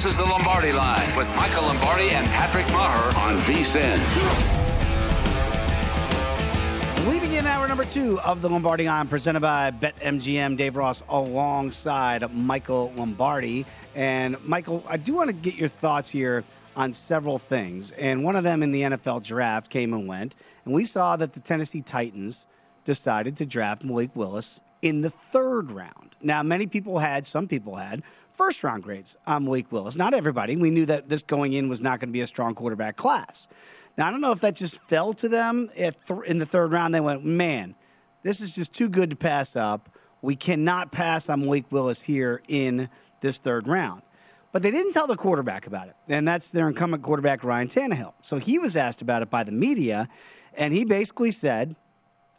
This is the Lombardi Line with Michael Lombardi and Patrick Meagher on VSIN. We begin hour number two of the Lombardi Line, presented by BetMGM. Dave Ross alongside Michael Lombardi. And Michael, I do want to get your thoughts here on several things. And one of them in the NFL draft came and went. And we saw that the Tennessee Titans decided to draft Malik Willis in the third round. Now, many people had, some people had, first round grades on Malik Willis. Not everybody. We knew that this going in was not going to be a strong quarterback class. Now, I don't know if that just fell to them th- in the third round. They went, man, this is just too good to pass up. We cannot pass on Malik Willis here in this third round. But they didn't tell the quarterback about it. And that's their incumbent quarterback, Ryan Tannehill. So he was asked about it by the media. And he basically said,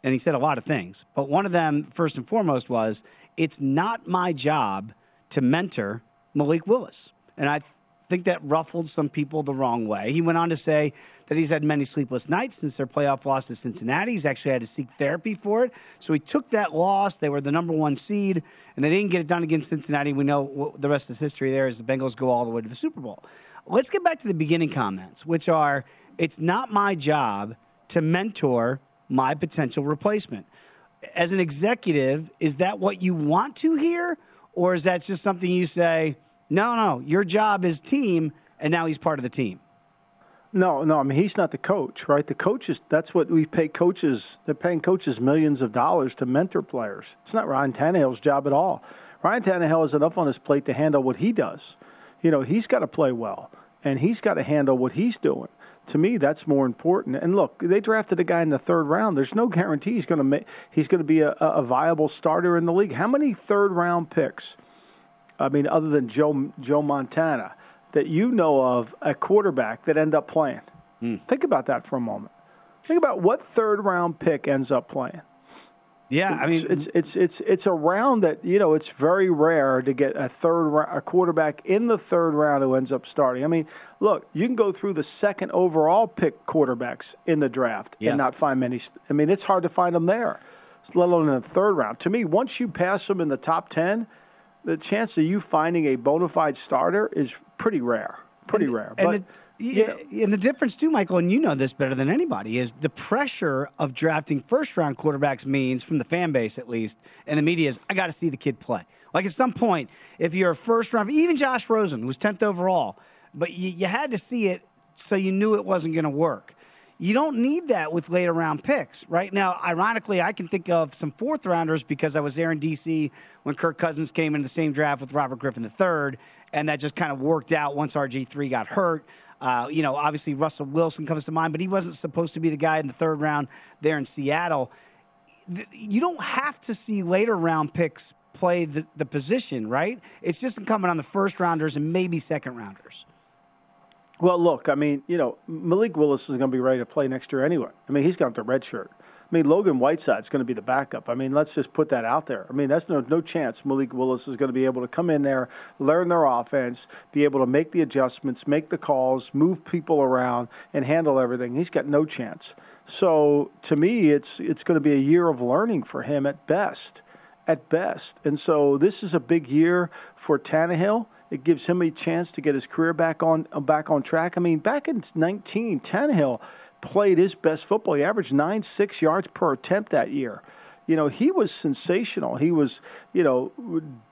and he said a lot of things, but one of them, first and foremost, was, it's not my job to mentor Malik Willis. And I think that ruffled some people the wrong way. He went on to say that he's had many sleepless nights since their playoff loss to Cincinnati. He's actually had to seek therapy for it. So he took that loss. They were the number one seed, and they didn't get it done against Cincinnati. We know the rest of the history there is the Bengals go all the way to the Super Bowl. Let's get back to the beginning comments, which are it's not my job to mentor my potential replacement. As an executive, is that what you want to hear? Or is that just something you say, no, no, your job is team, and now he's part of the team? No, no. I mean, he's not the coach, right? The coaches, that's what we pay coaches. They're paying coaches millions of dollars to mentor players. It's not Ryan Tannehill's job at all. Ryan Tannehill has enough on his plate to handle what he does. You know, he's got to play well, and he's got to handle what he's doing. To me, that's more important. And look, they drafted a guy in the third round. There's no guarantee he's going to make. He's going to be a, a viable starter in the league. How many third round picks? I mean, other than Joe Joe Montana, that you know of a quarterback that end up playing. Hmm. Think about that for a moment. Think about what third round pick ends up playing. Yeah, I mean, it's it's it's it's a round that you know it's very rare to get a third a quarterback in the third round who ends up starting. I mean, look, you can go through the second overall pick quarterbacks in the draft Yeah. and not find many. I mean, it's hard to find them there, let alone in the third round. To me, once you pass them in the top ten, the chance of you finding a bona fide starter is pretty rare. Pretty rare. and but the, yeah, and the difference too, Michael, and you know this better than anybody, is the pressure of drafting first round quarterbacks means, from the fan base at least, and the media is, I got to see the kid play. Like at some point, if you're a first round, even Josh Rosen, who was 10th overall, but you, you had to see it so you knew it wasn't going to work. You don't need that with later round picks. Right now, ironically, I can think of some fourth rounders because I was there in D.C. when Kirk Cousins came in the same draft with Robert Griffin III, and that just kind of worked out once RG3 got hurt. Uh, you know, obviously Russell Wilson comes to mind, but he wasn't supposed to be the guy in the third round there in Seattle. You don't have to see later round picks play the, the position, right? It's just incumbent on the first rounders and maybe second rounders. Well, look, I mean, you know, Malik Willis is going to be ready to play next year anyway. I mean, he's got the red shirt. I mean, Logan Woodside's going to be the backup. I mean, let's just put that out there. I mean, that's no no chance Malik Willis is going to be able to come in there, learn their offense, be able to make the adjustments, make the calls, move people around, and handle everything. He's got no chance. So to me, it's it's going to be a year of learning for him at best, at best. And so this is a big year for Tannehill. It gives him a chance to get his career back on back on track. I mean, back in 19, Tannehill played his best football. He averaged nine six yards per attempt that year. You know, he was sensational. He was, you know,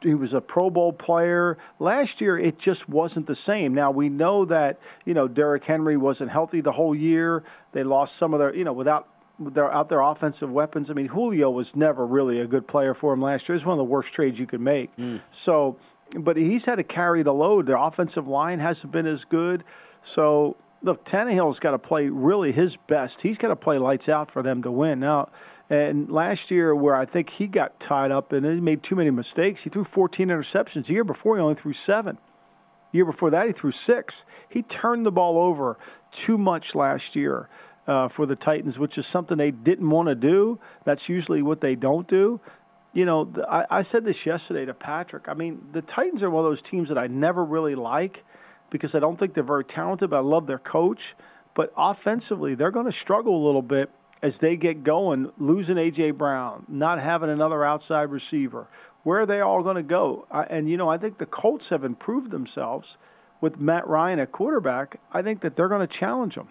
he was a Pro Bowl player. Last year, it just wasn't the same. Now, we know that, you know, Derrick Henry wasn't healthy the whole year. They lost some of their, you know, without their out their offensive weapons. I mean, Julio was never really a good player for him last year. It's one of the worst trades you could make. Mm. So, but he's had to carry the load. Their offensive line hasn't been as good. So look, Tannehill's got to play really his best. He's got to play lights out for them to win. Now, and last year, where I think he got tied up and he made too many mistakes, he threw 14 interceptions. The year before, he only threw seven. The year before that, he threw six. He turned the ball over too much last year uh, for the Titans, which is something they didn't want to do. That's usually what they don't do. You know, the, I, I said this yesterday to Patrick. I mean, the Titans are one of those teams that I never really like because I don't think they're very talented, but I love their coach. But offensively, they're going to struggle a little bit as they get going, losing A.J. Brown, not having another outside receiver. Where are they all going to go? and, you know, I think the Colts have improved themselves with Matt Ryan at quarterback. I think that they're going to challenge them.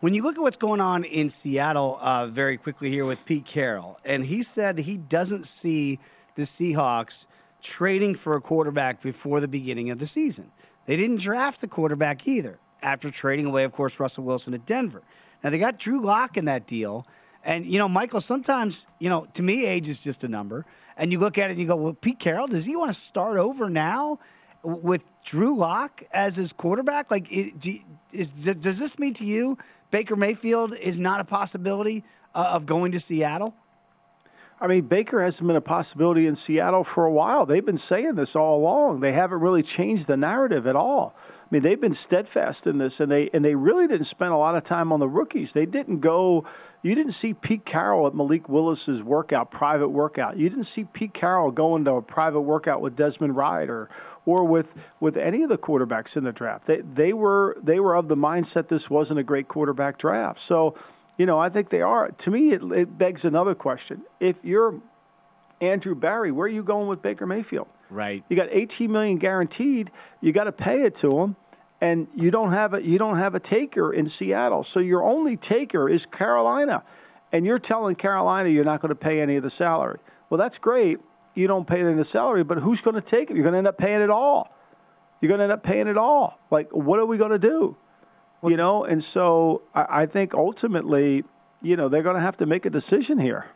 When you look at what's going on in Seattle uh, very quickly here with Pete Carroll, and he said he doesn't see the Seahawks trading for a quarterback before the beginning of the season. They didn't draft a quarterback either after trading away, of course, Russell Wilson to Denver. Now, they got Drew Lock in that deal. And, you know, Michael, sometimes, you know, to me, age is just a number. And you look at it and you go, well, Pete Carroll, does he want to start over now with Drew Lock as his quarterback? Like, is, does this mean to you Baker Mayfield is not a possibility uh, of going to Seattle? I mean, Baker hasn't been a possibility in Seattle for a while. They've been saying this all along. They haven't really changed the narrative at all. I mean, they've been steadfast in this, and they and they really didn't spend a lot of time on the rookies. They didn't go. You didn't see Pete Carroll at Malik Willis's workout, private workout. You didn't see Pete Carroll going to a private workout with Desmond Ridder or with with any of the quarterbacks in the draft. They they were they were of the mindset this wasn't a great quarterback draft. So you know, I think they are. To me, it, it begs another question. If you're Andrew Berry, where are you going with Baker Mayfield? Right. You got 18 million guaranteed. You got to pay it to him, and you don't have a you don't have a taker in Seattle. So your only taker is Carolina, and you're telling Carolina you're not going to pay any of the salary. Well, that's great. You don't pay it in the salary, but who's going to take it? You're going to end up paying it all. You're going to end up paying it all. Like, what are we going to do? Well, you know, and so I, I think ultimately, you know, they're going to have to make a decision here.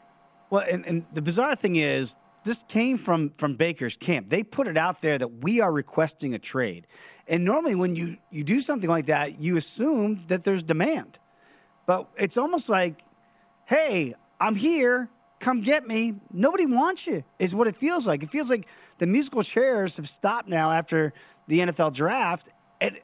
Well, and, and the bizarre thing is, this came from from Baker's camp. They put it out there that we are requesting a trade, and normally when you you do something like that, you assume that there's demand, but it's almost like, hey, I'm here. Come get me. Nobody wants you, is what it feels like. It feels like the musical chairs have stopped now after the NFL draft. And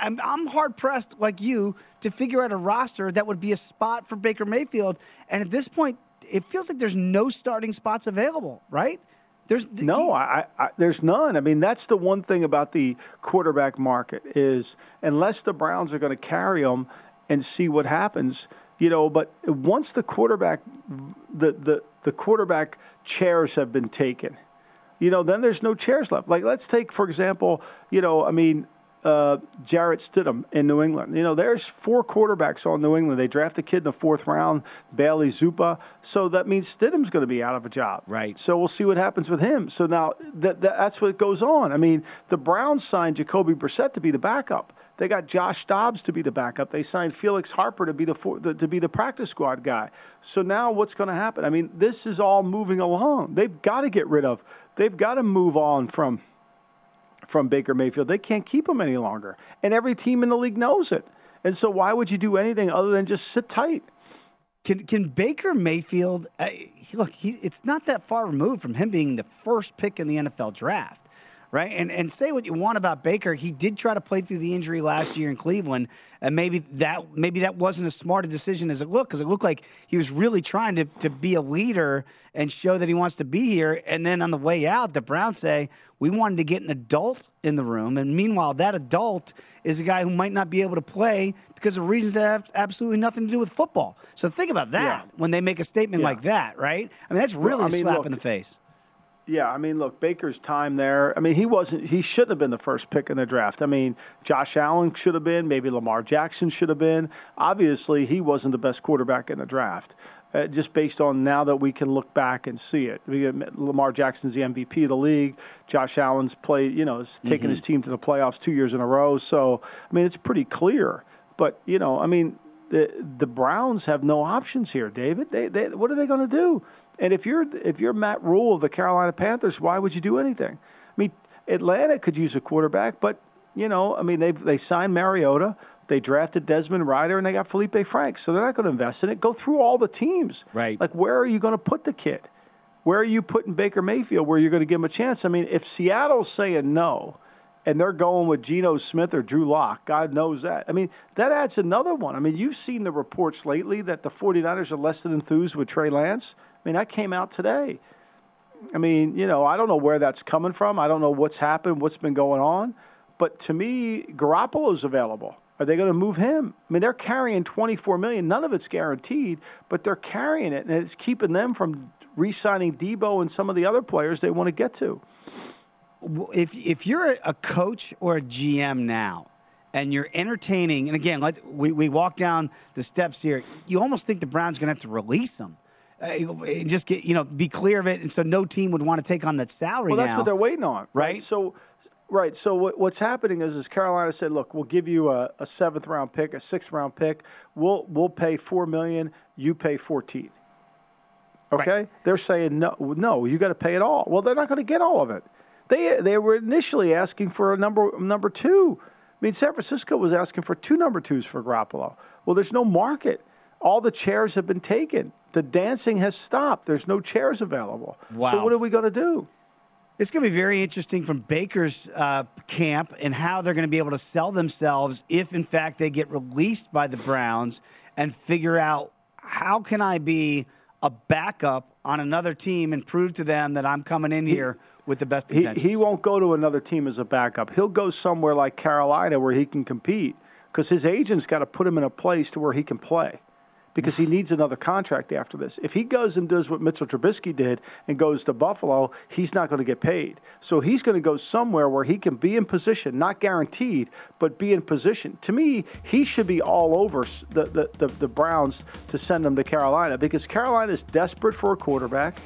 I'm, I'm hard pressed, like you, to figure out a roster that would be a spot for Baker Mayfield. And at this point, it feels like there's no starting spots available, right? There's no, I, I, there's none. I mean, that's the one thing about the quarterback market is unless the Browns are going to carry them and see what happens, you know. But once the quarterback, the the the quarterback chairs have been taken, you know, then there's no chairs left. Like let's take for example, you know, I mean, uh, Jarrett Stidham in New England. You know, there's four quarterbacks on New England. They draft a kid in the fourth round, Bailey Zappe. So that means Stidham's going to be out of a job. Right. So we'll see what happens with him. So now that, that, that's what goes on. I mean, the Browns signed Jacoby Brissett to be the backup. They got Josh Dobbs to be the backup. They signed Felix Harper to be the, the to be the practice squad guy. So now what's going to happen? I mean, this is all moving along. They've got to get rid of. They've got to move on from from Baker Mayfield. They can't keep him any longer. And every team in the league knows it. And so why would you do anything other than just sit tight? Can can Baker Mayfield uh, look? He, it's not that far removed from him being the first pick in the NFL draft, right? And and say what you want about Baker, he did try to play through the injury last year in Cleveland, and maybe that maybe that wasn't as smart a decision as it looked because it looked like he was really trying to to be a leader and show that he wants to be here. And then on the way out, the Browns say we wanted to get an adult in the room, and meanwhile, that adult is a guy who might not be able to play because of reasons that have absolutely nothing to do with football. So think about that Yeah. when they make a statement Yeah. like that, right? I mean, that's really Well, I a mean, slap look, in the face. Yeah, I mean, look, Baker's time there. I mean, he wasn't. He shouldn't have been the first pick in the draft. I mean, Josh Allen should have been. Maybe Lamar Jackson should have been. Obviously, he wasn't the best quarterback in the draft. Uh, just based on now that we can look back and see it, we, Lamar Jackson's the MVP of the league. Josh Allen's played, you know, has taken his team to the playoffs two years in a row. So, I mean, it's pretty clear. But you know, I mean, the the Browns have no options here, David. They, they what are they going to do? And if you're if you're Matt Rhule of the Carolina Panthers, why would you do anything? I mean, Atlanta could use a quarterback, but you know, I mean, they they signed Mariota, they drafted Desmond Ridder, and they got Felipe Franks, so they're not going to invest in it. Go through all the teams, Right. Like, where are you going to put the kid? Where are you putting Baker Mayfield? Where you're going to give him a chance? I mean, if Seattle's saying no, and they're going with Geno Smith or Drew Lock, God knows that. I mean, that adds another one. I mean, you've seen the reports lately that the 49ers are less than enthused with Trey Lance. I mean, that came out today. I mean, you know, I don't know where that's coming from. I don't know what's happened, what's been going on. But to me, Garoppolo's available. Are they going to move him? I mean, they're carrying 24 million. None of it's guaranteed, but they're carrying it, and it's keeping them from re-signing Deebo and some of the other players they want to get to. If if you're a coach or a GM now, and you're entertaining, and again, let's we, we walk down the steps here. You almost think the Browns going to have to release them, uh, just get you know be clear of it, and so no team would want to take on that salary Well, that's now. what they're waiting on, Right. So, right. So what, what's happening is, is Carolina said, look, we'll give you a, a seventh round pick, a sixth round pick. We'll we'll pay four million. You pay fourteen. Okay. They're saying no, no. You got to pay it all. Well, they're not going to get all of it. They they were initially asking for a number number two. I mean, San Francisco was asking for two number twos for Garoppolo. Well, there's no market. All the chairs have been taken. The dancing has stopped. There's no chairs available. Wow. So what are we going to do? It's going to be very interesting from Baker's uh, camp and how they're going to be able to sell themselves if, in fact, they get released by the Browns and figure out how can I be a backup on another team and prove to them that I'm coming in here with the best He, intentions. he won't go to another team as a backup. He'll go somewhere like Carolina where he can compete because his agent's got to put him in a place to where he can play because he needs another contract after this. If he goes and does what Mitchell Trubisky did and goes to Buffalo, he's not going to get paid. So he's going to go somewhere where he can be in position, not guaranteed, but be in position. To me, he should be all over the, the, the, the Browns to send them to Carolina because Carolina is desperate for a quarterback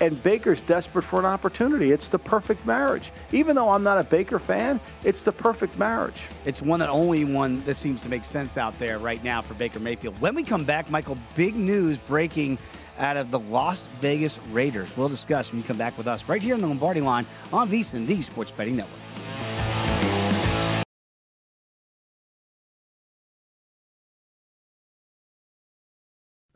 and Baker's desperate for an opportunity. It's the perfect marriage. Even though I'm not a Baker fan, it's the perfect marriage. It's one and only one that seems to make sense out there right now for Baker Mayfield. When we come back, Michael, big news breaking out of the Las Vegas Raiders. We'll discuss when you come back with us right here in the Lombardi line on VSiN, the Sports Betting Network.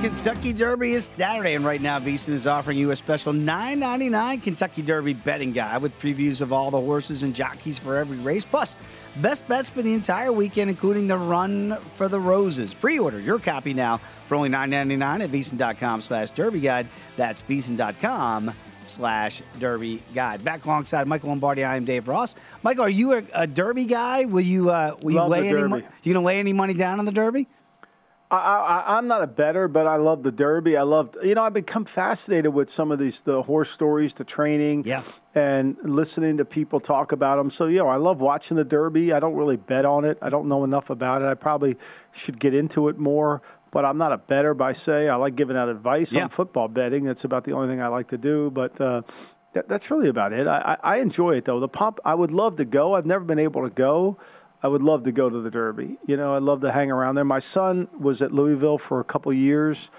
Kentucky Derby is Saturday, and right now, VSiN is offering you a special $9.99 Kentucky Derby betting guide with previews of all the horses and jockeys for every race, plus best bets for the entire weekend, including the Run for the Roses. Pre-order your copy now for only $9.99 at VSiN.com slash Derby Guide. That's VSiN.com slash Derby Guide. Back alongside Michael Lombardi, I am Dave Ross. Michael, are you a, a Derby guy? Will you uh, will you Love lay any? Mo- you gonna lay any money down on the Derby? I, I, I'm not a bettor, but I love the Derby. I love, you know, I've become fascinated with some of these the horse stories, the training, Yeah. and listening to people talk about them. So, you know, I love watching the Derby. I don't really bet on it. I don't know enough about it. I probably should get into it more. But I'm not a bettor by say. I like giving out advice Yeah. on football betting. That's about the only thing I like to do. But uh, that, that's really about it. I, I, I enjoy it though. The pump. I would love to go. I've never been able to go. I would love to go to the Derby. You know, I'd love to hang around there. My son was at Louisville for a couple years,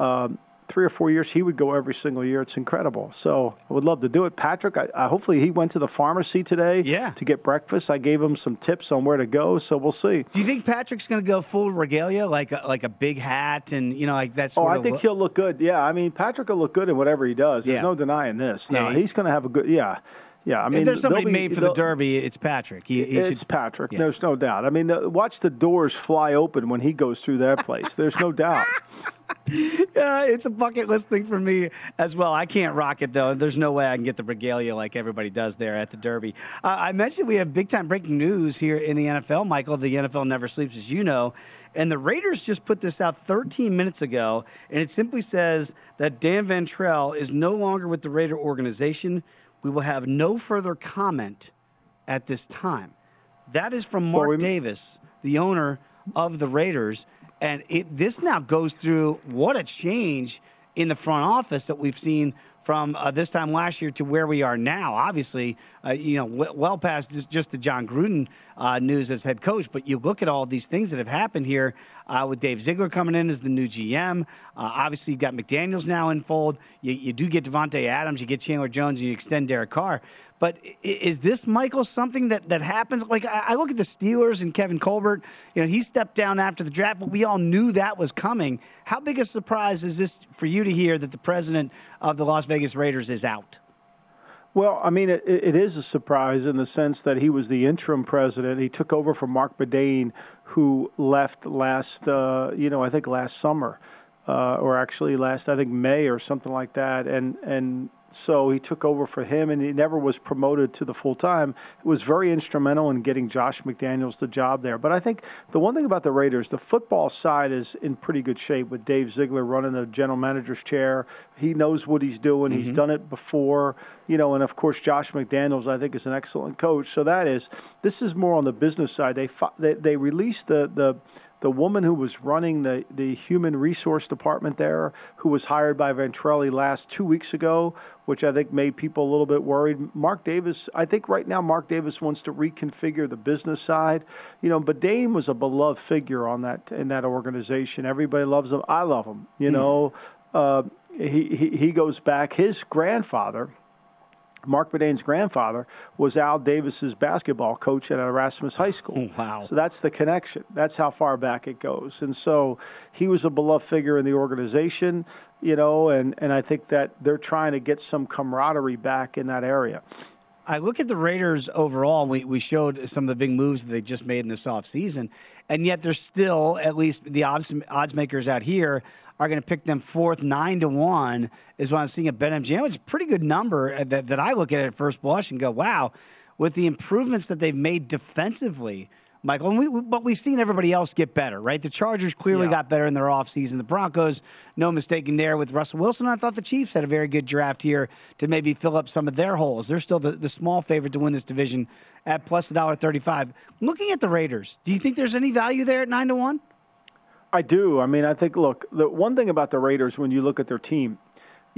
um, three or four years. He would go every single year. It's incredible. So I would love to do it. Patrick, I, I, hopefully he went to the pharmacy today Yeah. to get breakfast. I gave him some tips on where to go. So we'll see. Do you think Patrick's going to go full regalia, like a, like a big hat and you know like that's Oh, I think look? he'll look good. Yeah, I mean Patrick will look good in whatever he does. There's Yeah. no denying this. No, Yeah, he- he's going to have a good. Yeah, yeah. I mean, if there's somebody be- made for the Derby, it's Patrick. He, he it's should. Patrick. yeah. There's no doubt. I mean, the, watch the doors fly open when he goes through that place. There's no doubt. Yeah, it's a bucket list thing for me as well. I can't rock it though. There's no way I can get the regalia like everybody does there at the Derby. Uh, I mentioned we have big time breaking news here in the NFL. Michael, the NFL never sleeps, as you know, and the Raiders just put this out 13 minutes ago, and it simply says that Dan Ventrelle is no longer with the Raider organization. We will have no further comment at this time. That is from Mark Well, we- Davis, the owner of the Raiders. And it, this now goes through what a change in the front office that we've seen from uh, this time last year to where we are now. Obviously, uh, you know, w- well past just, the Jon Gruden uh, news as head coach. But you look at all these things that have happened here uh, with Dave Ziegler coming in as the new GM. Uh, obviously, you've got McDaniels now in fold. You, you do get Davante Adams, you get Chandler Jones, and you extend Derek Carr. But is this Michael something that, that happens? Like I, I look at the Steelers and Kevin Colbert. You know, he stepped down after the draft, but we all knew that was coming. How big a surprise is this for you to hear that the president of the Las Vegas Raiders is out? Well, I mean, it, it is a surprise in the sense that he was the interim president. He took over from Mark Badain, who left last, uh, you know, I think last summer, uh, or actually last, I think May or something like that. And and so he took over for him, and he never was promoted to the full time. It was very instrumental in getting Josh McDaniels the job there. But I think the one thing about the Raiders, the football side is in pretty good shape with Dave Ziegler running the general manager's chair. He knows what he's doing. He's mm-hmm. done it before, you know. And of course, Josh McDaniels, I think, is an excellent coach. So that is this is more on the business side. They they, they released the the the woman who was running the, the human resource department there, who was hired by Ventrelli last two weeks ago, which I think made people a little bit worried. Mark Davis, I think right now Mark Davis wants to reconfigure the business side, you know. But Dame was a beloved figure on that in that organization. Everybody loves him. I love him. You know, uh, he, he he goes back. His grandfather. Mark Badain's grandfather was Al Davis's basketball coach at Erasmus High School. Wow. So that's the connection. That's how far back it goes. And so he was a beloved figure in the organization, you know, and, and I think that they're trying to get some camaraderie back in that area. I look at the Raiders overall. We, we showed some of the big moves that they just made in this offseason, and yet they're still, at least the odds, odds makers out here, are going to pick them fourth, nine to one, is what I'm seeing at BetMGM, is a pretty good number uh, that, that I look at at first blush and go, wow, with the improvements that they've made defensively. Michael, and we, we- but we've seen everybody else get better, right? The Chargers clearly Yeah. got better in their offseason. The Broncos, no mistaking there with Russell Wilson. I thought the Chiefs had a very good draft here to maybe fill up some of their holes. They're still the, the small favorite to win this division at plus $1.35. Looking at the Raiders, do you think there's any value there at 9 to 1? I do. I mean, I think, look, the one thing about the Raiders, when you look at their team,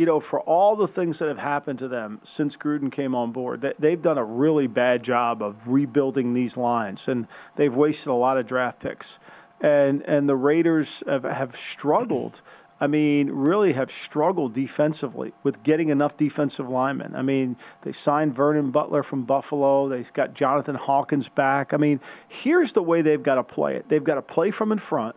you know, for all the things that have happened to them since Gruden came on board, they, they've done a really bad job of rebuilding these lines, and they've wasted a lot of draft picks. And and the Raiders have, have struggled. I mean, really have struggled defensively with getting enough defensive linemen. I mean, they signed Vernon Butler from Buffalo. They've got Jonathan Hankins back. I mean, here's the way they've got to play it. They've got to play from in front.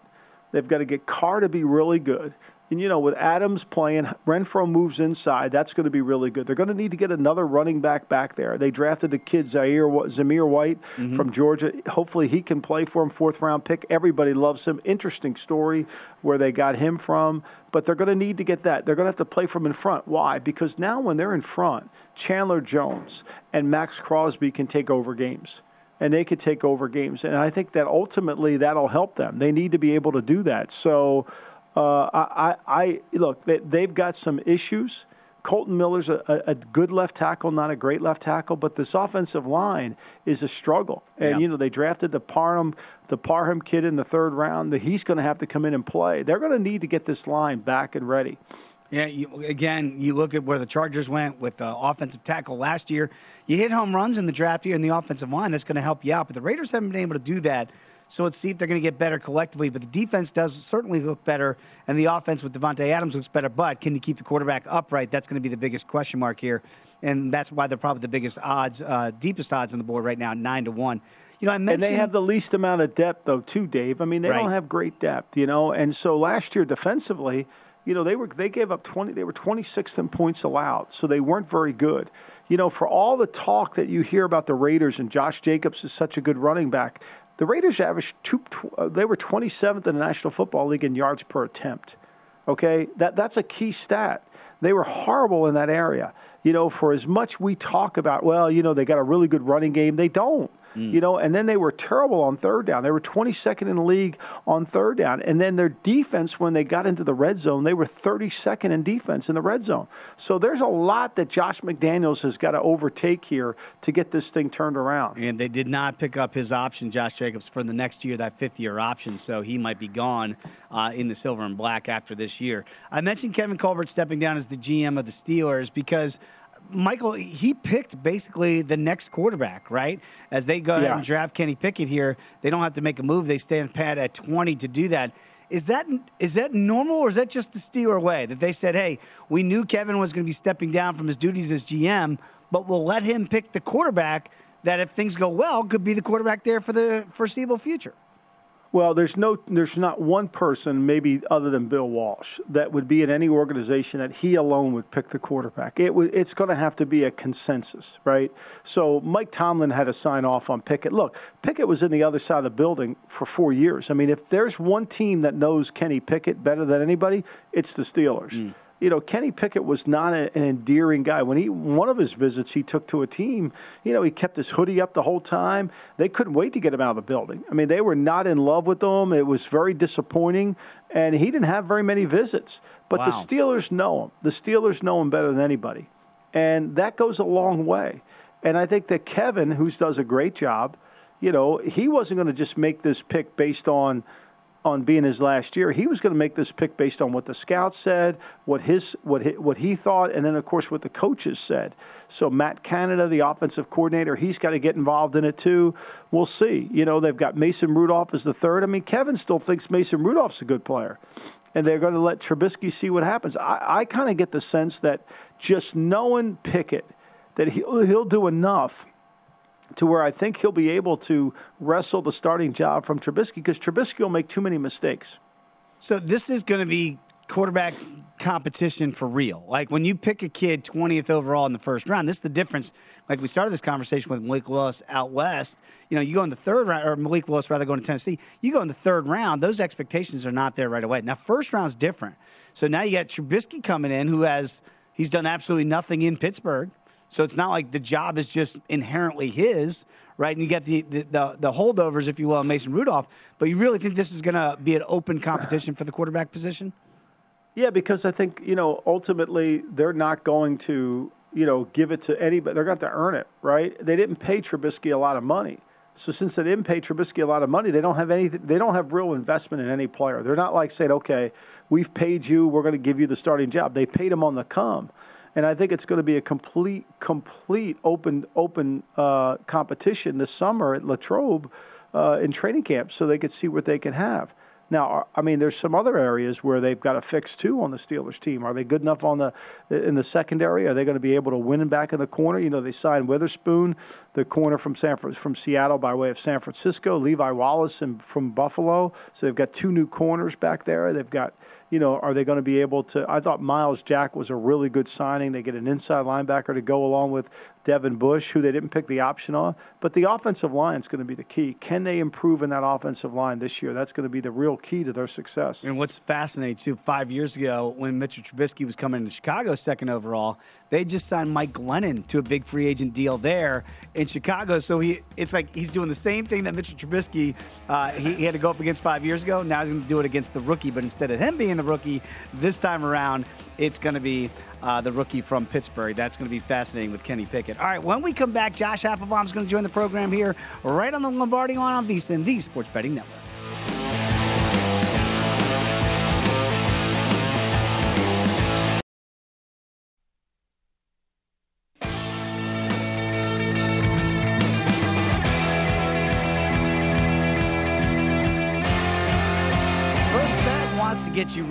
They've got to get Carr to be really good. And, you know, with Adams playing, Renfrow moves inside. That's going to be really good. They're going to need to get another running back back there. They drafted the kid Zaire, Zamir White mm-hmm. from Georgia. Hopefully he can play for them, fourth round pick. Everybody loves him. Interesting story where they got him from. But they're going to need to get that. They're going to have to play from in front. Why? Because now when they're in front, Chandler Jones and Maxx Crosby can take over games and they could take over games. And I think that ultimately that'll help them. They need to be able to do that. So uh, I, I, look, they, have got some issues. Kolton Miller's a, a, good left tackle, not a great left tackle, but this offensive line is a struggle. And yeah. you know they drafted the Parham, the Parham kid in the third round. That he's going to have to come in and play. They're going to need to get this line back and ready. Yeah, you, again, you look at where the Chargers went with the offensive tackle last year. You hit home runs in the draft year in the offensive line. That's going to help you out. But the Raiders haven't been able to do that so let's see if they're going to get better collectively. But the defense does certainly look better, and the offense with Davante Adams looks better. But can you keep the quarterback upright? That's going to be the biggest question mark here, and that's why they're probably the biggest odds, uh, deepest odds on the board right now, nine to one. You know, I mentioned, and they have the least amount of depth though, too, Dave. I mean, they right. don't have great depth, you know. And so last year defensively, you know, they were they gave up twenty. They were 26th in points allowed, so they weren't very good you know, for all the talk that you hear about the Raiders and Josh Jacobs is such a good running back, the Raiders averaged two. Uh, they were 27th in the National Football League in yards per attempt. Okay, that that's a key stat. They were horrible in that area. You know, for as much we talk about, well, you know, they got a really good running game. They don't. Mm. You know, and then they were terrible on third down. They were 22nd in the league on third down. And then their defense, when they got into the red zone, they were 32nd in defense in the red zone. So there's a lot that Josh McDaniels has got to overtake here to get this thing turned around. And they did not pick up his option, Josh Jacobs, for the next year, that fifth year option. So he might be gone uh, in the silver and black after this year. I mentioned Kevin Colbert stepping down as the GM of the Steelers because Michael, he picked basically the next quarterback, right? As they go yeah. and draft Kenny Pickett here, they don't have to make a move. They stand pat at 20 to do that. Is that is that normal, or is that just the Steeler way that they said, "Hey, we knew Kevin was going to be stepping down from his duties as GM, but we'll let him pick the quarterback that, if things go well, could be the quarterback there for the foreseeable future." Well, there's no, there's not one person, maybe other than Bill Walsh, that would be in any organization that he alone would pick the quarterback. It would, it's going to have to be a consensus, right? So Mike Tomlin had to sign off on Pickett. Look, Pickett was in the other side of the building for four years. I mean, if there's one team that knows Kenny Pickett better than anybody, it's the Steelers. Mm you know, Kenny Pickett was not a, an endearing guy. When he one of his visits he took to a team, you know, he kept his hoodie up the whole time. They couldn't wait to get him out of the building. I mean, they were not in love with him. It was very disappointing, and he didn't have very many visits. But wow. the Steelers know him. The Steelers know him better than anybody, and that goes a long way. And I think that Kevin, who does a great job, you know, he wasn't going to just make this pick based on on being his last year, he was going to make this pick based on what the scouts said, what his what he, what he thought, and then of course what the coaches said. So Matt Canada, the offensive coordinator, he's got to get involved in it too. We'll see. You know, they've got Mason Rudolph as the third. I mean, Kevin still thinks Mason Rudolph's a good player, and they're going to let Trubisky see what happens. I, I kind of get the sense that just knowing Pickett, that he'll he'll do enough to where I think he'll be able to wrestle the starting job from Trubisky because Trubisky will make too many mistakes. So this is going to be quarterback competition for real. Like when you pick a kid 20th overall in the first round, this is the difference. Like we started this conversation with Malik Willis out west. You know, you go in the third round, or Malik Willis rather going to Tennessee. You go in the third round, those expectations are not there right away. Now, first round's different. So now you got Trubisky coming in who has, he's done absolutely nothing in Pittsburgh. So it's not like the job is just inherently his, right? And you get the, the, the, the holdovers, if you will, Mason Rudolph. But you really think this is going to be an open competition for the quarterback position? Yeah, because I think, you know, ultimately they're not going to, you know, give it to anybody. They're going to earn it, right? They didn't pay Trubisky a lot of money. So since they didn't pay Trubisky a lot of money, they don't have any. They don't have real investment in any player. They're not like saying, "Okay, we've paid you. We're going to give you the starting job." They paid him on the come, and I think it's going to be a complete, complete open, open uh, competition this summer at Latrobe uh, in training camp, so they could see what they can have. Now, I mean, there's some other areas where they've got to fix too on the Steelers team. Are they good enough on the in the secondary? Are they going to be able to win back in the corner? You know, they signed Witherspoon, the corner from San from Seattle by way of San Francisco, Levi Wallace from Buffalo. So they've got two new corners back there. They've got you know, are they going to be able to? I thought Myles Jack was a really good signing. They get an inside linebacker to go along with Devin Bush, who they didn't pick the option on. But the offensive line is going to be the key. Can they improve in that offensive line this year? That's going to be the real key to their success. And what's fascinating, too, five years ago when Mitchell Trubisky was coming to Chicago second overall, they just signed Mike Glennon to a big free agent deal there in Chicago. So he, it's like he's doing the same thing that Mitchell Trubisky uh, he, he had to go up against five years ago. Now he's going to do it against the rookie. But instead of him being the rookie this time around, it's going to be uh, the rookie from Pittsburgh. That's going to be fascinating with Kenny Pickett. All right, when we come back, Josh Appelbaum is going to join the program here right on the Lombardi line on VSIN, the Sports Betting Network.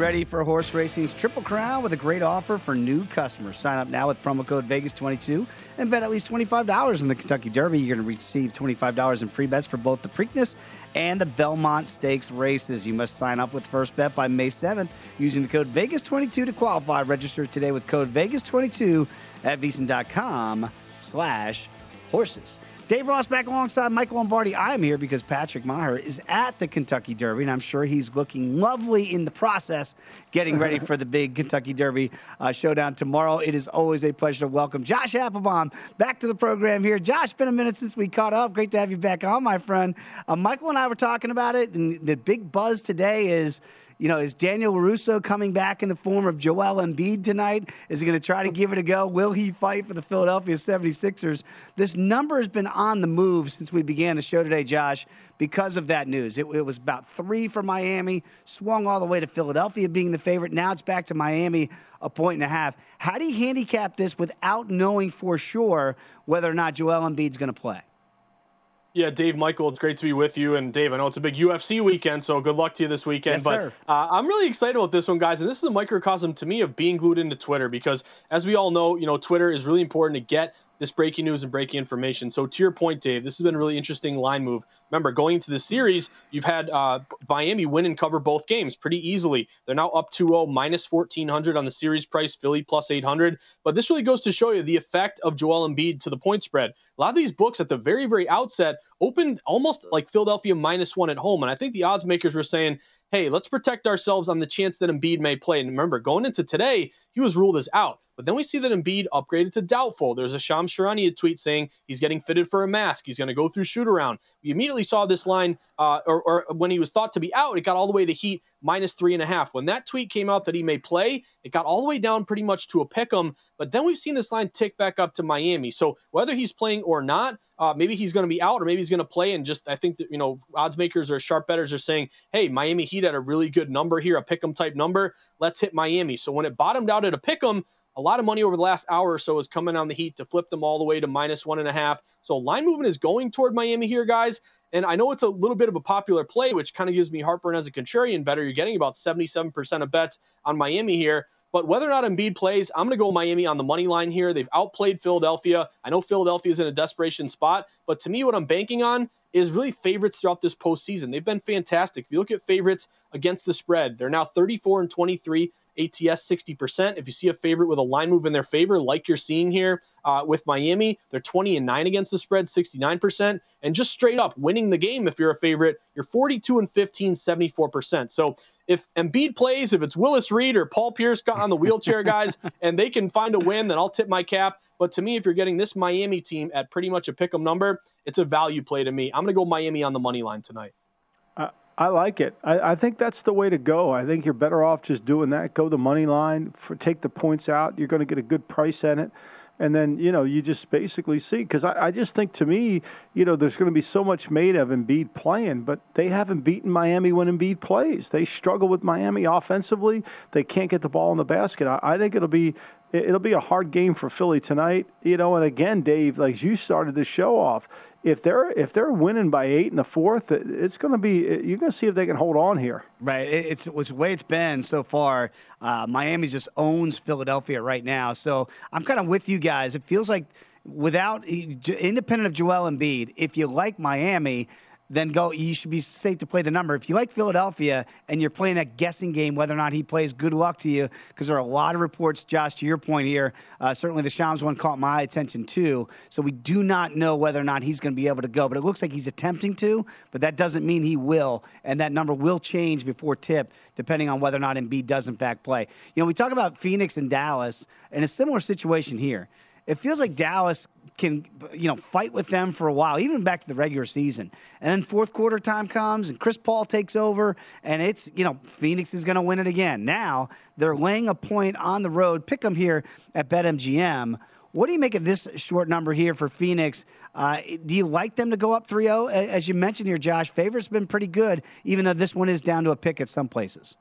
Ready for horse racing's Triple Crown with a great offer for new customers. Sign up now with promo code Vegas22 and bet at least $25 in the Kentucky Derby. You're going to receive $25 in free bets for both the Preakness and the Belmont Stakes races. You must sign up with First Bet by May 7th using the code Vegas22 to qualify. Register today with code Vegas22 at VSIN.com slash horses. Dave Ross back alongside Michael Lombardi. I am here because Patrick Meagher is at the Kentucky Derby, and I'm sure he's looking lovely in the process, getting ready for the big Kentucky Derby uh, showdown tomorrow. It is always a pleasure to welcome Josh Appelbaum back to the program here. Josh, been a minute since we caught up. Great to have you back on, my friend. Uh, Michael and I were talking about it, and the big buzz today is you know, is Daniel Russo coming back in the form of Joel Embiid tonight? Is he going to try to give it a go? Will he fight for the Philadelphia 76ers? This number has been on the move since we began the show today, Josh, because of that news. It, it was about three for Miami, swung all the way to Philadelphia being the favorite. Now it's back to Miami, a point and a half. How do you handicap this without knowing for sure whether or not Joel Embiid's going to play? Yeah, Dave Michael, it's great to be with you. And Dave, I know it's a big UFC weekend, so good luck to you this weekend. Yes, but uh, I'm really excited about this one, guys. And this is a microcosm to me of being glued into Twitter because, as we all know, you know, Twitter is really important to get this breaking news and breaking information. So to your point, Dave, this has been a really interesting line move. Remember, going into the series, you've had uh, Miami win and cover both games pretty easily. They're now up 2-0, minus 1,400 on the series price, Philly plus 800. But this really goes to show you the effect of Joel Embiid to the point spread. A lot of these books at the very, very outset opened almost like Philadelphia minus one at home. And I think the odds makers were saying, hey, let's protect ourselves on the chance that Embiid may play. And remember, going into today, he was ruled as out. But then we see that Embiid upgraded to doubtful. There's a Shams Charania tweet saying he's getting fitted for a mask. He's going to go through shoot around. We immediately saw this line, uh, or, or, when he was thought to be out, it got all the way to Heat minus three and a half. When that tweet came out that he may play, it got all the way down pretty much to a pick 'em. But then we've seen this line tick back up to Miami. So whether he's playing or not, uh, maybe he's going to be out, or maybe he's going to play. And just I think that you know odds makers or sharp bettors are saying, hey, Miami Heat had a really good number here, a pick 'em type number. Let's hit Miami. So when it bottomed out at a pick 'em a lot of money over the last hour or so is coming on the Heat to flip them all the way to minus one and a half. So line movement is going toward Miami here, guys. And I know it's a little bit of a popular play, which kind of gives me heartburn as a contrarian bettor. You're getting about 77% of bets on Miami here. But whether or not Embiid plays, I'm going to go Miami on the money line here. They've outplayed Philadelphia. I know Philadelphia is in a desperation spot, but to me, what I'm banking on is really favorites throughout this postseason. They've been fantastic. If you look at favorites against the spread, they're now 34 and 23 ATS 60%. If you see a favorite with a line move in their favor, like you're seeing here uh, with Miami, they're 20 and 9 against the spread, 69%. And just straight up winning the game, if you're a favorite, you're 42 and 15, 74%. So if Embiid plays, if it's Willis Reed or Paul Pierce got on the wheelchair guys, and they can find a win, then I'll tip my cap. But to me, if you're getting this Miami team at pretty much a pick 'em number, it's a value play to me. I'm going to go Miami on the money line tonight. I like it. I, I, think that's the way to go. I think you're better off just doing that. Go the money line, for, take the points out. You're going to get a good price at it. And then you know you just basically see because I, I, just think to me you know there's going to be so much made of Embiid playing, but they haven't beaten Miami when Embiid plays. They struggle with Miami offensively. They can't get the ball in the basket. I, I think it'll be it'll be a hard game for Philly tonight. You know, and again, Dave, like you started the show off, if they're if they're winning by eight in the fourth, it's going to be you're going to see if they can hold on here. Right. It's, it's the way it's been so far. Uh, Miami just owns Philadelphia right now. So I'm kind of with you guys. It feels like without independent of Joel Embiid, if you like Miami then go. You should be safe to play the number. If you like Philadelphia and you're playing that guessing game, whether or not he plays, good luck to you because there are a lot of reports, Josh, to your point here. Uh, certainly the Shams one caught my attention too. So we do not know whether or not he's going to be able to go, but it looks like he's attempting to, but that doesn't mean he will. And that number will change before tip, depending on whether or not Embiid does in fact play. You know, we talk about Phoenix and Dallas, and a similar situation here. It feels like Dallas can you know fight with them for a while, even back to the regular season. And then fourth quarter time comes, and Chris Paul takes over, and it's you know Phoenix is going to win it again. Now they're laying a point on the road. Pick them here at BetMGM. What do you make of this short number here for Phoenix? Uh, do you like them to go up 3 0? As you mentioned here, Josh, favorite's been pretty good, even though this one is down to a pick at some places.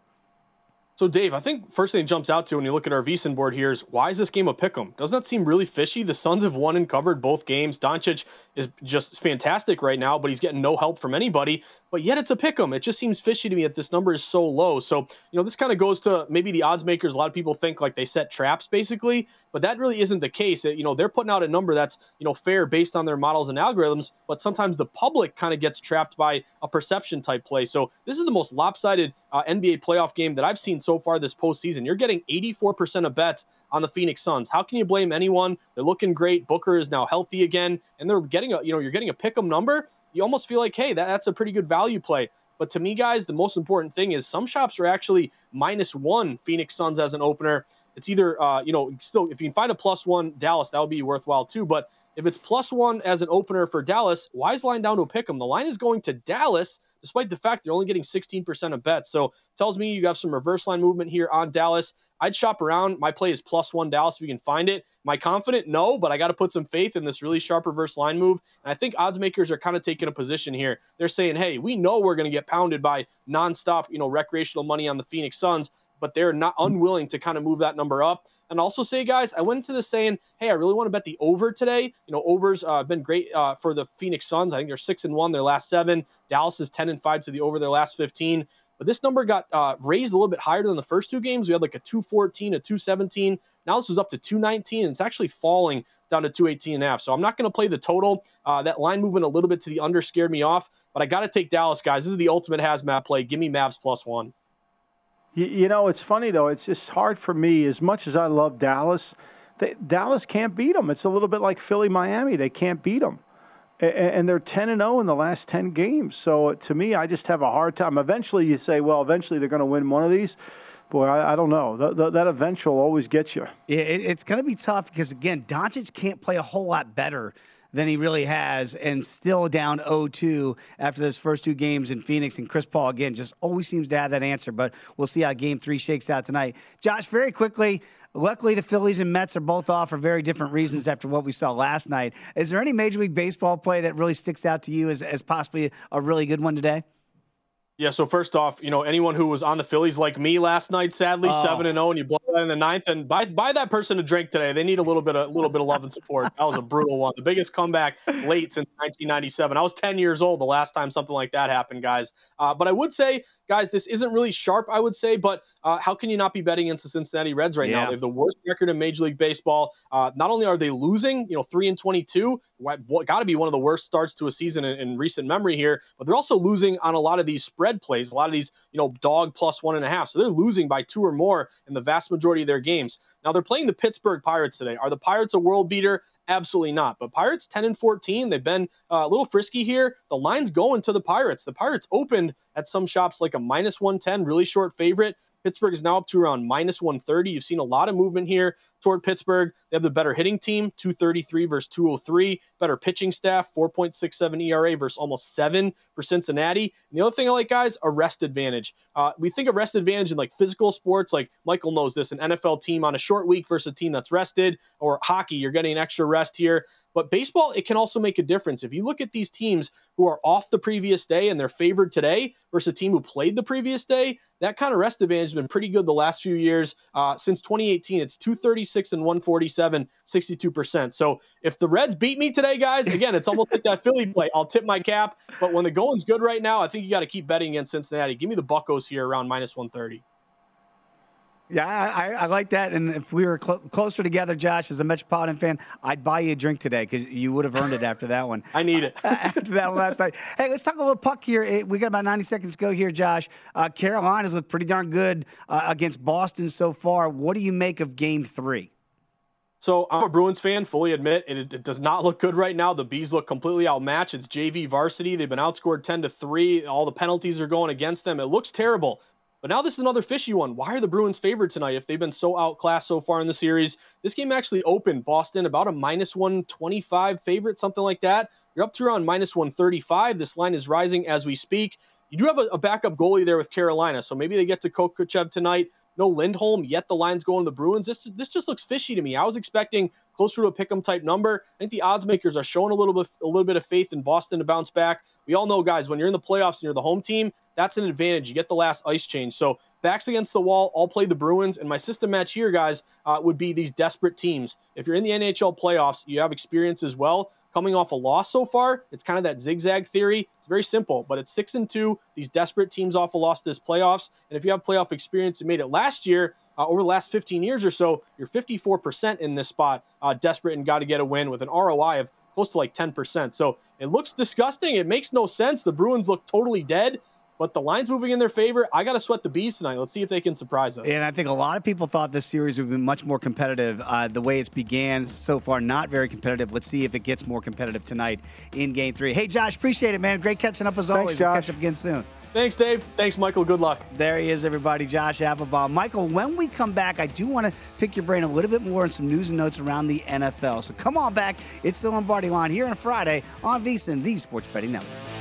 So, Dave, I think first thing that jumps out to when you look at our VSiN board here is why is this game a pick 'em? Doesn't that seem really fishy? The Suns have won and covered both games. Doncic is just fantastic right now, but he's getting no help from anybody but yet it's a pick 'em. It just seems fishy to me that this number is so low. So, you know, this kind of goes to maybe the odds makers. A lot of people think like they set traps basically, but that really isn't the case. It, you know, they're putting out a number that's, you know, fair based on their models and algorithms, but sometimes the public kind of gets trapped by a perception type play. So, this is the most lopsided uh, NBA playoff game that I've seen so far this postseason. You're getting 84% of bets on the Phoenix Suns. How can you blame anyone? They're looking great. Booker is now healthy again, and they're getting a, you know, you're getting a pick 'em number you almost feel like, hey, that, that's a pretty good value play. But to me, guys, the most important thing is some shops are actually minus one Phoenix Suns as an opener. It's either, uh, you know, still, if you can find a plus one Dallas, that would be worthwhile too. But if it's plus one as an opener for Dallas, why is line down to pick 'em? The line is going to Dallas despite the fact they're only getting 16% of bets. So tells me you have some reverse line movement here on Dallas. I'd shop around. My play is plus one Dallas if you can find it. Am I confident? No, but I got to put some faith in this really sharp reverse line move. And I think odds makers are kind of taking a position here. They're saying, hey, we know we're going to get pounded by nonstop, you know, recreational money on the Phoenix Suns but they're not unwilling to kind of move that number up. And also say, guys, I went into this saying, hey, I really want to bet the over today. You know, overs uh, have been great uh, for the Phoenix Suns. I think they're six and one their last seven. Dallas is ten and five to the over their last fifteen. But this number got uh, raised a little bit higher than the first two games. We had like a 214, a 217. Now this was up to 219, and it's actually falling down to 218 and a half. So I'm not going to play the total. Uh, that line movement a little bit to the under scared me off, but I got to take Dallas, guys. This is the ultimate hazmat play. Give me Mavs plus one. You, you, know, it's funny though. It's just hard for me. As much as I love Dallas, they, Dallas can't beat them. It's a little bit like Philly, Miami. They can't beat them, and, and they're ten and zero oh in the last ten games. So uh, to me, I just have a hard time. Eventually, you say, well, eventually they're going to win one of these. Boy, I, I don't know. The, the, that eventual always gets you. It, it's going to be tough because again, Doncic can't play a whole lot better than he really has, and still down 0-2 after those first two games in Phoenix. And Chris Paul again just always seems to have that answer. But we'll see how Game Three shakes out tonight. Josh, very quickly. Luckily, the Phillies and Mets are both off for very different reasons after what we saw last night. Is there any Major League Baseball play that really sticks out to you as, as possibly a really good one today? Yeah. So first off, you know, anyone who was on the Phillies like me last night, sadly, oh. seven and zero, oh, and you blow that in the ninth, and buy buy that person a drink today. They need a little bit of a little bit of love and support. That was a brutal one, the biggest comeback late since 1997. I was 10 years old the last time something like that happened, guys. Uh, but I would say guys, this isn't really sharp, I would say, but uh, how can you not be betting against the Cincinnati Reds right yeah. now? They have the worst record in Major League Baseball. Uh, not only are they losing, you know, three and twenty-two, got to be one of the worst starts to a season in, in, recent memory here, but they're also losing on a lot of these spread plays, a lot of these, you know, dog plus one and a half. So they're losing by two or more in the vast majority of their games. Now they're playing the Pittsburgh Pirates today. Are the Pirates a world beater? Absolutely not. But Pirates 10 and 14, they've been uh, a little frisky here. The line's going to the Pirates. The Pirates opened at some shops like a minus 110, really short favorite. Pittsburgh is now up to around minus 130. You've seen a lot of movement here toward Pittsburgh. They have the better hitting team, 233 versus 203. Better pitching staff, 4.67 ERA versus almost seven for Cincinnati. And the other thing I like, guys, a rest advantage. Uh, we think of rest advantage in like physical sports, like Michael knows this, an NFL team on a short week versus a team that's rested, or hockey, you're getting an extra rest here. But baseball, it can also make a difference. If you look at these teams who are off the previous day and they're favored today versus a team who played the previous day, that kind of rest advantage has been pretty good the last few years. Uh, since 2018, it's 236 and 147, 62%. So if the Reds beat me today, guys, again, it's almost like that Philly play. I'll tip my cap. But when the going's good right now, I think you got to keep betting against Cincinnati. Give me the Buccos here around minus 130. Yeah, I, I, like that. And if we were cl- closer together, Josh, as a Metropolitan fan, I'd buy you a drink today because you would have earned it after that one. I need it. after that last night. Hey, let's talk a little puck here. We got about 90 seconds to go here, Josh. Uh, Carolina's looked pretty darn good uh, against Boston so far. What do you make of game three? So I'm a Bruins fan, fully admit it, it, does not look good right now. The Bees look completely outmatched. It's JV varsity. They've been outscored 10 to 3. All the penalties are going against them. It looks terrible. But now this is another fishy one. Why are the Bruins favored tonight if they've been so outclassed so far in the series? This game actually opened Boston about a minus 125 favorite, something like that. You're up to around minus 135. This line is rising as we speak. You do have a, a backup goalie there with Carolina, so maybe they get to Kochetkov tonight. No Lindholm, yet the line's going to the Bruins. This this just looks fishy to me. I was expecting closer to a pick'em type number. I think the odds makers are showing a little bit a little bit of faith in Boston to bounce back. We all know, guys, when you're in the playoffs and you're the home team, that's an advantage. You get the last ice change. So backs against the wall, I'll play the Bruins. And my system match here, guys, uh, would be these desperate teams. If you're in the NHL playoffs, you have experience as well. Coming off a loss so far, it's kind of that zigzag theory. It's very simple, but it's six and two. These desperate teams off a loss this playoffs. And if you have playoff experience and made it last year, uh, over the last 15 years or so, you're 54% in this spot, uh, desperate and got to get a win with an ROI of close to like 10%. So it looks disgusting. It makes no sense. The Bruins look totally dead but the line's moving in their favor. I got to sweat the bees tonight. Let's see if they can surprise us. And I think a lot of people thought this series would be much more competitive. Uh, the way it's began so far, not very competitive. Let's see if it gets more competitive tonight in Game Three. Hey, Josh, appreciate it, man. Great catching up as Thanks, always. Josh. We'll catch up again soon. Thanks, Dave. Thanks, Michael. Good luck. There he is, everybody. Josh Appelbaum. Michael, when we come back, I do want to pick your brain a little bit more on some news and notes around the NFL. So come on back. It's the Lombardi line here on Friday on VSiN, the Sports Betting Network.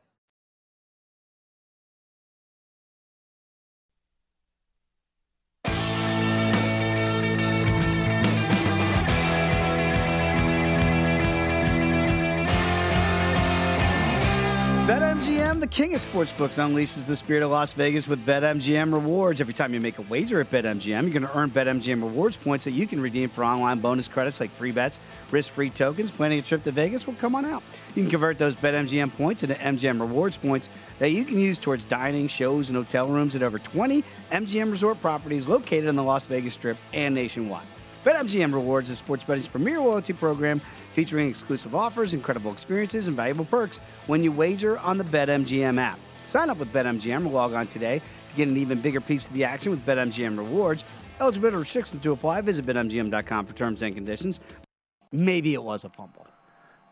BetMGM, the king of sportsbooks, unleashes the spirit of Las Vegas with BetMGM rewards. Every time you make a wager at BetMGM, you're going to earn BetMGM rewards points that you can redeem for online bonus credits like free bets, risk-free tokens. Planning a trip to Vegas? Well, come on out. You can convert those BetMGM points into MGM rewards points that you can use towards dining, shows, and hotel rooms at over 20 MGM resort properties located on the Las Vegas Strip and nationwide. BetMGM Rewards is sports betting's premier loyalty program featuring exclusive offers, incredible experiences, and valuable perks when you wager on the BetMGM app. Sign up with BetMGM or log on today to get an even bigger piece of the action with BetMGM Rewards. Eligibility restrictions to apply. Visit betmgm.com for terms and conditions. Maybe it was a fumble.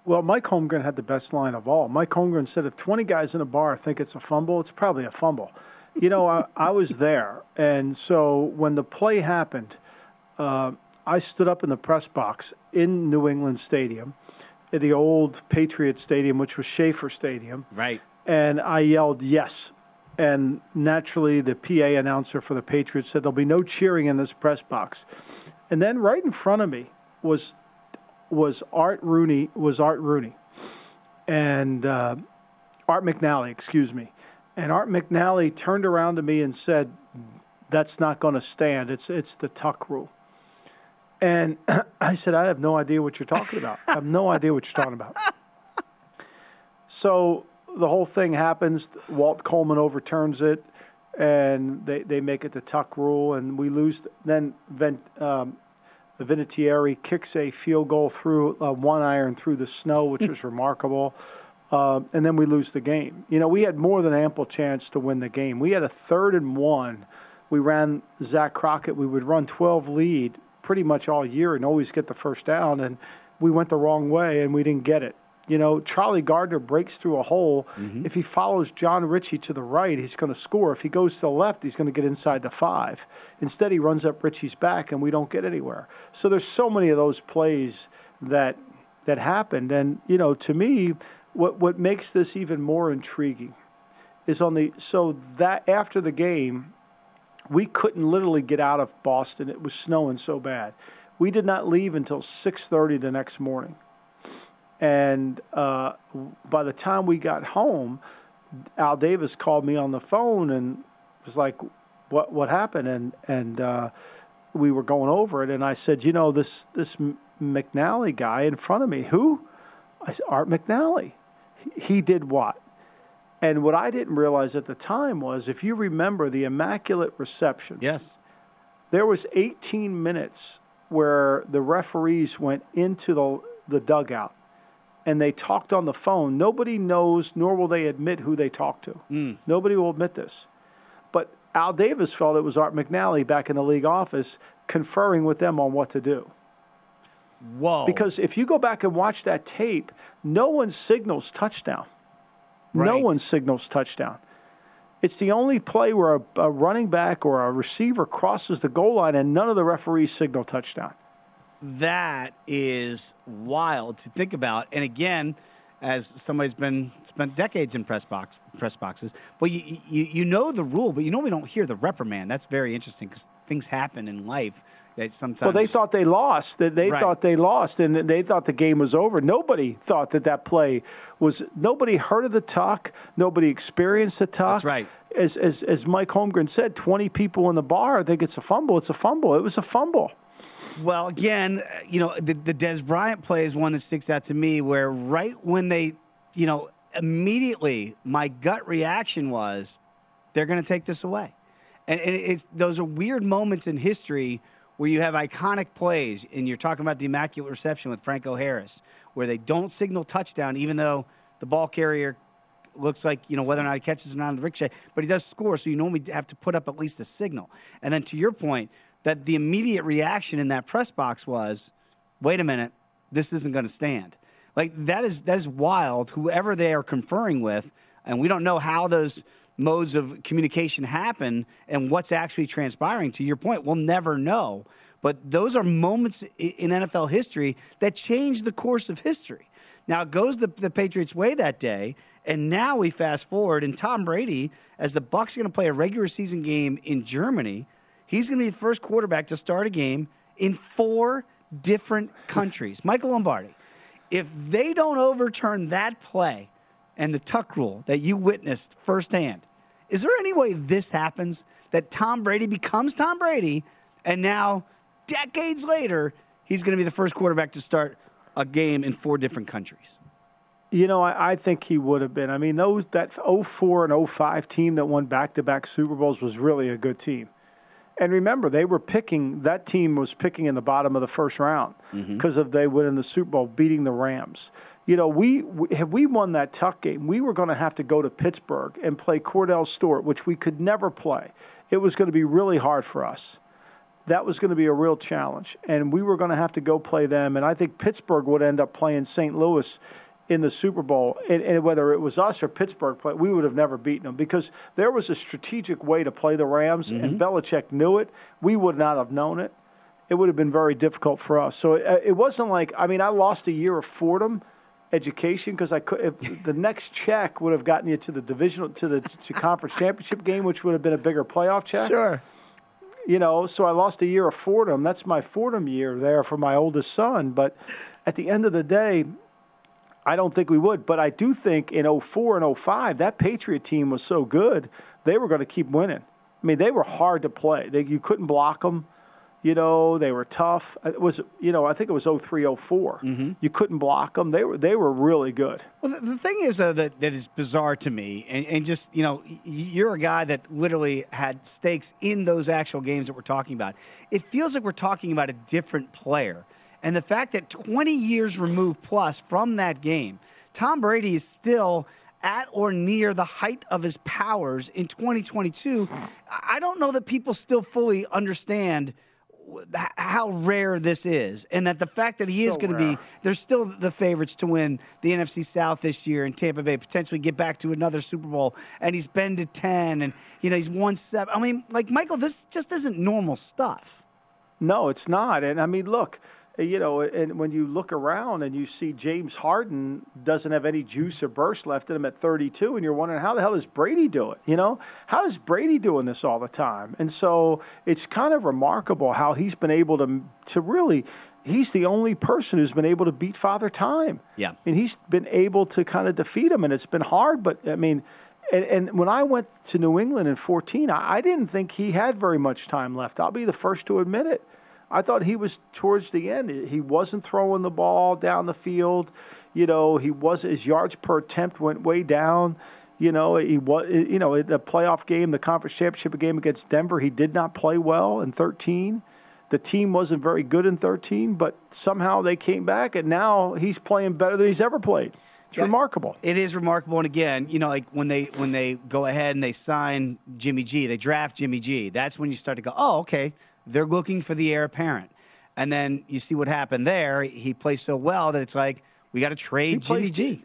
Well, Mike Holmgren had the best line of all. Mike Holmgren said, if 20 guys in a bar think it's a fumble, it's probably a fumble. You know, I, I was there. And so when the play happened, uh, I stood up in the press box in New England Stadium, at the old Patriot Stadium, which was Schaefer Stadium. Right. And I yelled, yes. And naturally, the PA announcer for the Patriots said, there'll be no cheering in this press box. And then right in front of me was was Art Rooney was Art Rooney, and uh, Art McNally, excuse me, and Art McNally turned around to me and said, "That's not going to stand. It's it's the tuck rule." And I said, "I have no idea what you're talking about. I have no idea what you're talking about." So the whole thing happens. Walt Coleman overturns it, and they, they make it the tuck rule, and we lose. Then Ven, um, Vinatieri kicks a field goal through uh, one iron through the snow, which was remarkable. Uh, and then we lose the game. You know, we had more than ample chance to win the game. We had a third and one. We ran Zach Crockett. We would run 12 lead pretty much all year and always get the first down. And we went the wrong way and we didn't get it. You know, Charlie Garner breaks through a hole. Mm-hmm. If he follows Jon Ritchie to the right, he's going to score. If he goes to the left, he's going to get inside the five. Instead, he runs up Ritchie's back, and we don't get anywhere. So there's so many of those plays that that happened, and you know, to me, what what makes this even more intriguing is on the so that after the game, we couldn't literally get out of Boston. It was snowing so bad. We did not leave until 6:30 the next morning. And uh, by the time we got home, Al Davis called me on the phone and was like, "What what happened?" And and uh, we were going over it, and I said, "You know, this this McNally guy in front of me, who? Art McNally. He did what?" And what I didn't realize at the time was, if you remember the immaculate reception, yes, there was 18 minutes where the referees went into the the dugout and they talked on the phone. Nobody knows, nor will they admit who they talked to. Mm. Nobody will admit this. But Al Davis felt it was Art McNally back in the league office conferring with them on what to do. Whoa. Because if you go back and watch that tape, no one signals touchdown. No one signals touchdown. It's the only play where a, a running back or a receiver crosses the goal line and none of the referees signal touchdown. That is wild to think about. And again, as somebody's been spent decades in press box press boxes, well, you you, you know the rule, but you know we don't hear the reprimand. That's very interesting because things happen in life that sometimes. Well, they thought they lost. That they Right. thought they lost, and they thought the game was over. Nobody thought that that play was. Nobody heard of the talk. Nobody experienced the talk. That's right. As as as Mike Holmgren said, twenty people in the bar think it's a fumble. It's a fumble. It was a fumble. Well, again, uh, you know, the, the Dez Bryant play is one that sticks out to me where right when they, you know, immediately my gut reaction was they're going to take this away. And, and it's those are weird moments in history where you have iconic plays, and you're talking about the immaculate reception with Franco Harris, where they don't signal touchdown, even though the ball carrier looks like you know whether or not he catches it on the ricochet, but he does score, so you normally have to put up at least a signal. And then to your point, that the immediate reaction in that press box was, "Wait a minute, this isn't going to stand." Like that is that is wild. Whoever they are conferring with, and we don't know how those modes of communication happen and what's actually transpiring. To your point, we'll never know. But those are moments in NFL history that change the course of history. Now it goes the, the Patriots' way that day, and now we fast forward, and Tom Brady, as the Bucs are going to play a regular season game in Germany, he's going to be the first quarterback to start a game in four different countries. Michael Lombardi, if they don't overturn that play and the tuck rule that you witnessed firsthand, is there any way this happens that Tom Brady becomes Tom Brady, and now decades later he's going to be the first quarterback to start a game in four different countries? You know, I, I think he would have been. I mean, those that 04 and 05 team that won back-to-back Super Bowls was really a good team. And remember, they were picking. That team was picking in the bottom of the first round mm-hmm. because of they win in the Super Bowl, beating the Rams. You know, we, we have we won that tuck game. We were going to have to go to Pittsburgh and play Kordell Stewart, which we could never play. It was going to be really hard for us. that was going to be a real challenge, and we were going to have to go play them. And I think Pittsburgh would end up playing St. Louis in the Super Bowl, and, and whether it was us or Pittsburgh, play, we would have never beaten them because there was a strategic way to play the Rams, mm-hmm. and Belichick knew it. We would not have known it. It would have been very difficult for us. So it, it wasn't like I mean I lost a year of Fordham education because I could if the next check would have gotten you to the divisional to the to conference championship game, which would have been a bigger playoff check. Sure. You know, so I lost a year of Fordham. That's my Fordham year there for my oldest son. But at the end of the day, I don't think we would. But I do think in 04 and 05, that Patriot team was so good, they were going to keep winning. I mean, they were hard to play. They, you couldn't block them. You know, they were tough. It was, you know, I think it was 03, 4 mm-hmm. You couldn't block them. They were, they were really good. Well, the, the thing is though, that that is bizarre to me, and, and just you know, you're a guy that literally had stakes in those actual games that we're talking about. It feels like we're talking about a different player, and the fact that 20 years removed plus from that game, Tom Brady is still at or near the height of his powers in 2022. I don't know that people still fully understand how rare this is, and that the fact that he is so going to be, they're still the favorites to win the NFC South this year, and Tampa Bay potentially get back to another Super Bowl, and he's been to ten, and you know he's won seven. I mean, like Michael, this just isn't normal stuff. No, it's not, and I mean, look you know, and when you look around and you see James Harden doesn't have any juice or burst left in him at 32, and you're wondering how the hell does Brady do it? You know, how is Brady doing this all the time? And so it's kind of remarkable how he's been able to to really. He's the only person who's been able to beat Father Time. Yeah, and he's been able to kind of defeat him, and it's been hard. But I mean, and, and, when I went to New England in 14, I, I, didn't think he had very much time left. I'll be the first to admit it. I thought he was towards the end. He wasn't throwing the ball down the field. You know, he was his yards per attempt went way down. You know, he was. You know, the playoff game, the conference championship game against Denver, he did not play well in 13. The team wasn't very good in 13, but somehow they came back, and now he's playing better than he's ever played. It's yeah, remarkable. It is remarkable, and again, you know, like when they when they go ahead and they sign Jimmy G, they draft Jimmy G. That's when you start to go, oh, okay, they're looking for the heir apparent. And then you see what happened there. He plays so well that it's like, we got to trade Jimmy G.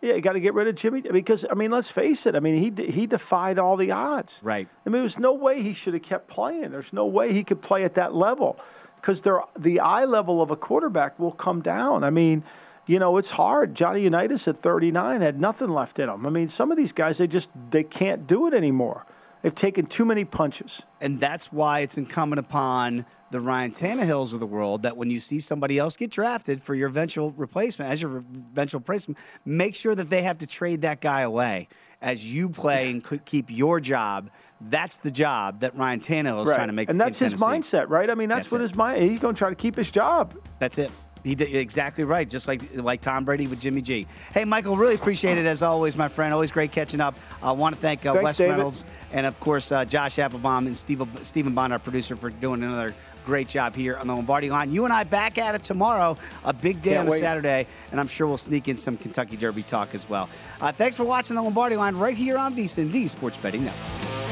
Yeah, you got to get rid of Jimmy because I mean, let's face it. I mean, he he defied all the odds. Right. I mean, there's no way he should have kept playing. There's no way he could play at that level because the eye level of a quarterback will come down. I mean, you know, it's hard. Johnny Unitas at 39 had nothing left in him. I mean, some of these guys they just they can't do it anymore. They've taken too many punches. And that's why it's incumbent upon the Ryan Tannehills of the world that when you see somebody else get drafted for your eventual replacement, as your eventual replacement, make sure that they have to trade that guy away as you play and keep your job. That's the job that Ryan Tannehill is right. trying to make. And that's his mindset, right? I mean, that's, that's what it. his mind. He's going to try to keep his job. That's it. He did exactly right, just like like Tom Brady with Jimmy G. Hey, Michael, really appreciate it as always, my friend. Always great catching up. I want to thank uh, Thanks, Wes David. Reynolds and of course uh, Josh Appelbaum and Steve, Stephen Bond, our producer, for doing another great job here on the Lombardi line. You and I back at it tomorrow. A big day Can't on a wait. Saturday, and I'm sure we'll sneak in some Kentucky Derby talk as well. Uh, thanks for watching the Lombardi line right here on VSiN, the Sports Betting Network.